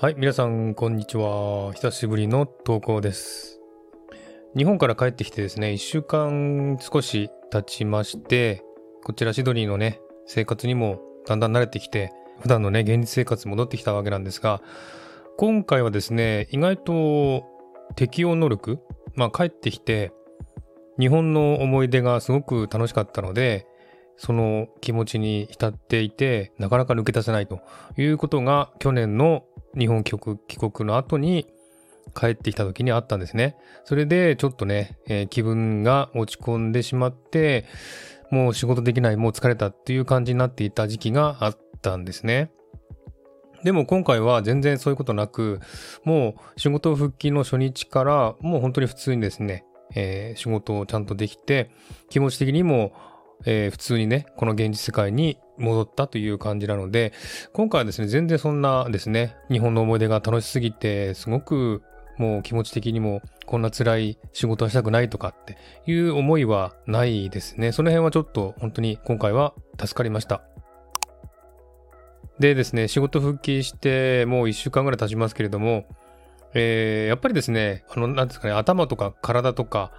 はい、皆さん、こんにちは。久しぶりの投稿です。日本から帰ってきてですね、1週間少し経ちまして、こちらシドニーのね、生活にもだんだん慣れてきて、普段のね、現実生活戻ってきたわけなんですが、今回はですね、意外と適応能力、まあ帰ってきて、日本の思い出がすごく楽しかったので、その気持ちに浸っていて、なかなか抜け出せないということが去年の日本帰国帰国の後に帰ってきた時にあったんですね。それでちょっとね、えー気分が落ち込んでしまって、もう仕事できない、もう疲れたっていう感じになっていた時期があったんですね。でも今回は全然そういうことなく、もう仕事復帰の初日からもう本当に普通にですね、えー仕事をちゃんとできて、気持ち的にも、えー普通にね、この現実世界に戻ったという感じなので、今回はですね、全然そんなですね、日本の思い出が楽しすぎて、すごくもう気持ち的にもこんな辛い仕事はしたくないとかっていう思いはないですね。その辺はちょっと本当に今回は助かりました。でですね、仕事復帰してもう一週間ぐらい経ちますけれども、えーやっぱりですね、あの、なんですかね、頭とか体とか、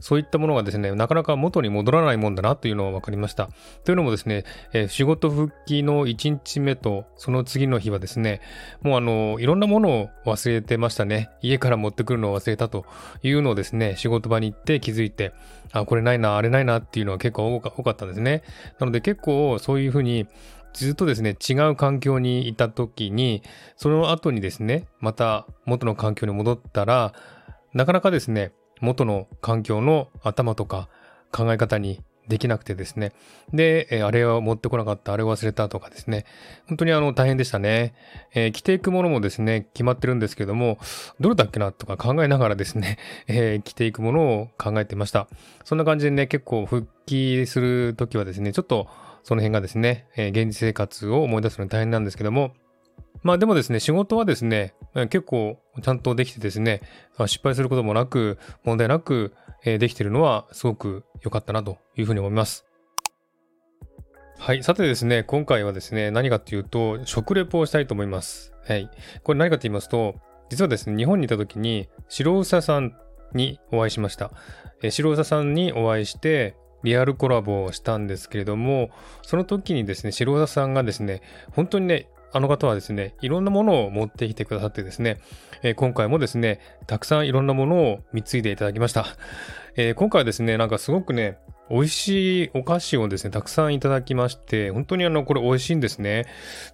そういったものがですね、なかなか元に戻らないもんだなというのが分かりました。というのもですね、えー仕事復帰の1日目とその次の日はですね、もうあの、いろんなものを忘れてましたね。家から持ってくるのを忘れたというのをですね、仕事場に行って気づいて、あ、これないな、あれないなっていうのは結構多か多かったんですね。なので結構そういうふうにずっとですね、違う環境にいた時に、その後にですね、また元の環境に戻ったら、なかなかですね、元の環境の頭とか考え方にできなくてですね。で、えあれを持ってこなかった、あれを忘れたとかですね。本当にあの大変でしたね。えー着ていくものもですね、決まってるんですけども、どれだっけなとか考えながらですね、えー着ていくものを考えてました。そんな感じでね、結構復帰するときはですね、ちょっとその辺がですね、えー現実生活を思い出すのに大変なんですけども、まあでもですね、仕事はですね、結構ちゃんとできてですね、失敗することもなく、問題なく、できてるのはすごく良かったなというふうに思います。はい。さてですね、今回はですね、何かっていうと、食レポをしたいと思います。はい。これ何かと言いますと、実はですね、日本にいた時に、白房さんにお会いしました。え白房さんにお会いして、リアルコラボをしたんですけれども、その時にですね、白房さんがですね、本当にね、あの方はですね、いろんなものを持ってきてくださってですね、えー今回もですね、たくさんいろんなものを貢いでいただきました。えー今回はですね、なんかすごくね、美味しいお菓子をですね、たくさんいただきまして、本当にあの、これ美味しいんですね。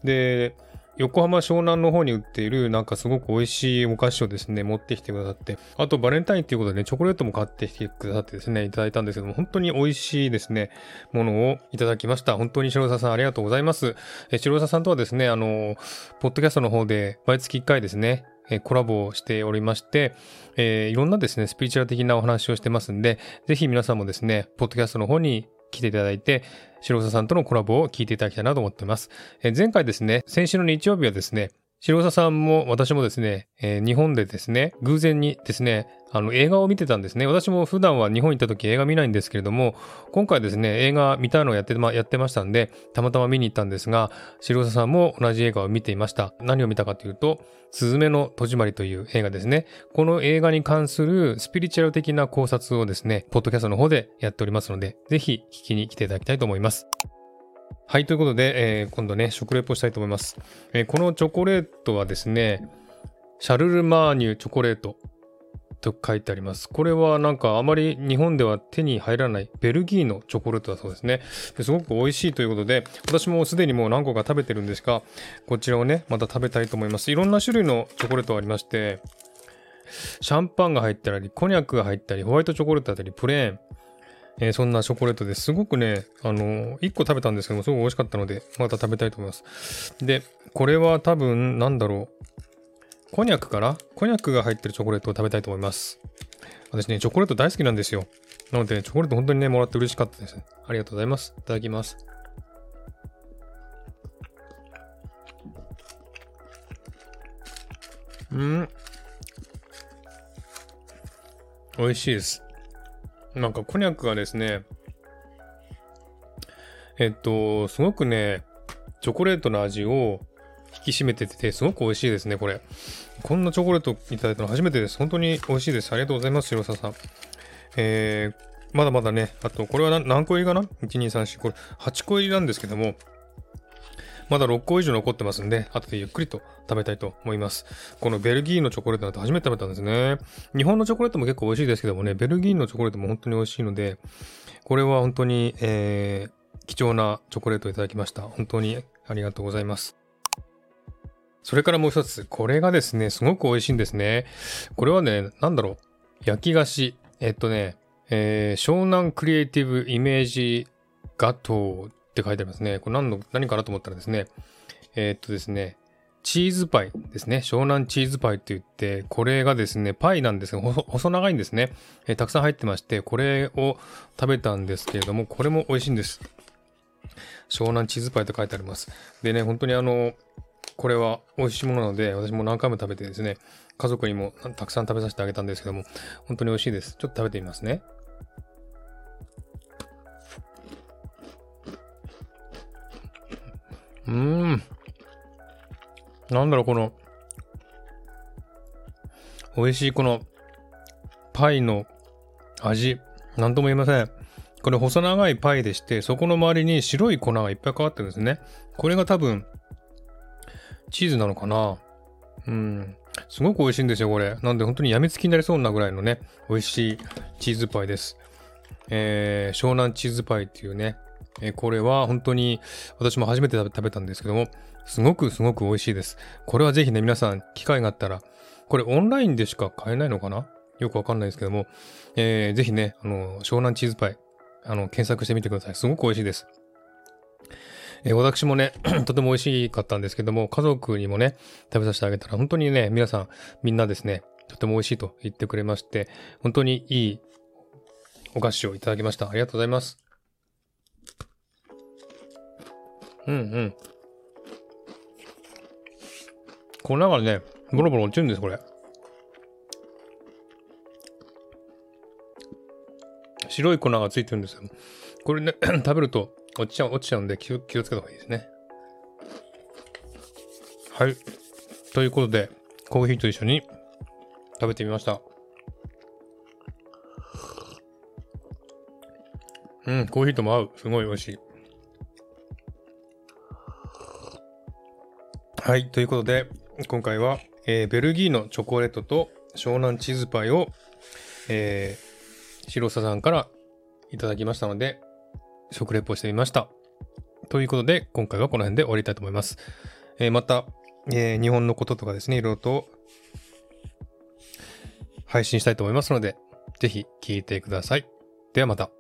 で、横浜湘南の方に売っているなんかすごく美味しいお菓子をですね、持ってきてくださって、あとバレンタインっていうことでね、チョコレートも買ってきてくださってですね、いただいたんですけども、本当に美味しいですね、ものをいただきました。本当に白沢さんありがとうございます。え白沢さんとはですね、あの、ポッドキャストの方で毎月1回ですね、コラボをしておりまして、えーいろんなですね、スピリチュアル的なお話をしてますんで、ぜひ皆さんもですね、ポッドキャストの方に来ていただいて、白草さんとのコラボを聞いていただきたいなと思っています。え前回ですね、先週の日曜日はですね、白沢さんも私もですね、えー日本でですね、偶然にですね、あの映画を見てたんですね。私も普段は日本行った時映画見ないんですけれども、今回ですね、映画見たいのをやって,、ま、やってましたんで、たまたま見に行ったんですが、白沢さんも同じ映画を見ていました。何を見たかというと、すずめの戸締まりという映画ですね。この映画に関するスピリチュアル的な考察をですね、ポッドキャストの方でやっておりますので、ぜひ聞きに来ていただきたいと思います。はい、ということで、えー今度ね、食レポしたいと思います、えーこのチョコレートはですね、シャルルマーニュチョコレートと書いてあります。これはなんかあまり日本では手に入らないベルギーのチョコレートだそうですね。すごく美味しいということで、私もすでにもう何個か食べてるんですが、こちらをね、また食べたいと思います。いろんな種類のチョコレートがありまして、シャンパンが入ったり、コニャックが入ったり、ホワイトチョコレートだったり、プレーン、えーそんなチョコレートですごくね、あの1個食べたんですけども、すごく美味しかったので、また食べたいと思います。で、これは多分、なんだろう。コニャックかなコニャックが入ってるチョコレートを食べたいと思います。私ね、チョコレート大好きなんですよ。なので、チョコレート本当にね、もらって嬉しかったです。ありがとうございます。いただきます。うん。美味しいです。なんかコニャックがですね、えっと、すごくね、チョコレートの味を引き締めてて、すごく美味しいですね、これ。こんなチョコレートいただいたの初めてです。本当に美味しいです。ありがとうございます、白沢さん。えー、まだまだね、あと、これは何個入りかな ?1、2、3、4、これ8個入りなんですけども、まだ6個以上残ってますんで、後でゆっくりと食べたいと思います。このベルギーのチョコレートなんて初めて食べたんですね。日本のチョコレートも結構美味しいですけどもね、ベルギーのチョコレートも本当に美味しいので、これは本当に、えー、貴重なチョコレートをいただきました。本当にありがとうございます。それからもう一つ、これがですね、すごく美味しいんですね。これはね、なんだろう、焼き菓子。えっとね、えー、湘南クリエイティブイメージガトーって書いてありますね。これ何の、何かなと思ったらですね、えー、っとですね、チーズパイですね。湘南チーズパイって言って、これがですね、パイなんですが、細長いんですね、えー、たくさん入ってまして、これを食べたんですけれども、これも美味しいんです。湘南チーズパイと書いてあります。でね、本当にあの、これは美味しいものなので、私も何回も食べてですね、家族にもたくさん食べさせてあげたんですけども、本当に美味しいです。ちょっと食べてみますね。うーん。なんだろう、この、美味しいこの、パイの味。なんとも言えません。これ細長いパイでして、そこの周りに白い粉がいっぱいかかってるんですね。これが多分、チーズなのかなうん。すごく美味しいんですよ、これ。なんで本当に病みつきになりそうなぐらいのね、美味しいチーズパイです。えー、湘南チーズパイっていうね、え、これは本当に私も初めて食べたんですけども、すごくすごく美味しいです。これはぜひね、皆さん、機会があったら、これオンラインでしか買えないのかな？よくわかんないですけども、えー、ぜひね、あの、湘南チーズパイ、あの、検索してみてください。すごく美味しいです。えー、私もね、とても美味しかったんですけども、家族にもね、食べさせてあげたら、本当にね、皆さん、みんなですね、とても美味しいと言ってくれまして、本当にいいお菓子をいただきました。ありがとうございます。うんうん。粉がね、ボロボロ落ちるんです、これ。白い粉がついてるんですよ。これね、食べると落ちちゃう、落ちちゃうんで気を気をつけた方がいいですね。はい。ということで、コーヒーと一緒に食べてみました。うん、コーヒーとも合う。すごい美味しい。はい。ということで、今回は、えー、ベルギーのチョコレートと湘南チーズパイを、えー、白佐さんからいただきましたので、食レポしてみました。ということで、今回はこの辺で終わりたいと思います。えー、また、えー、日本のこととかですね、いろいろと配信したいと思いますので、ぜひ聞いてください。ではまた。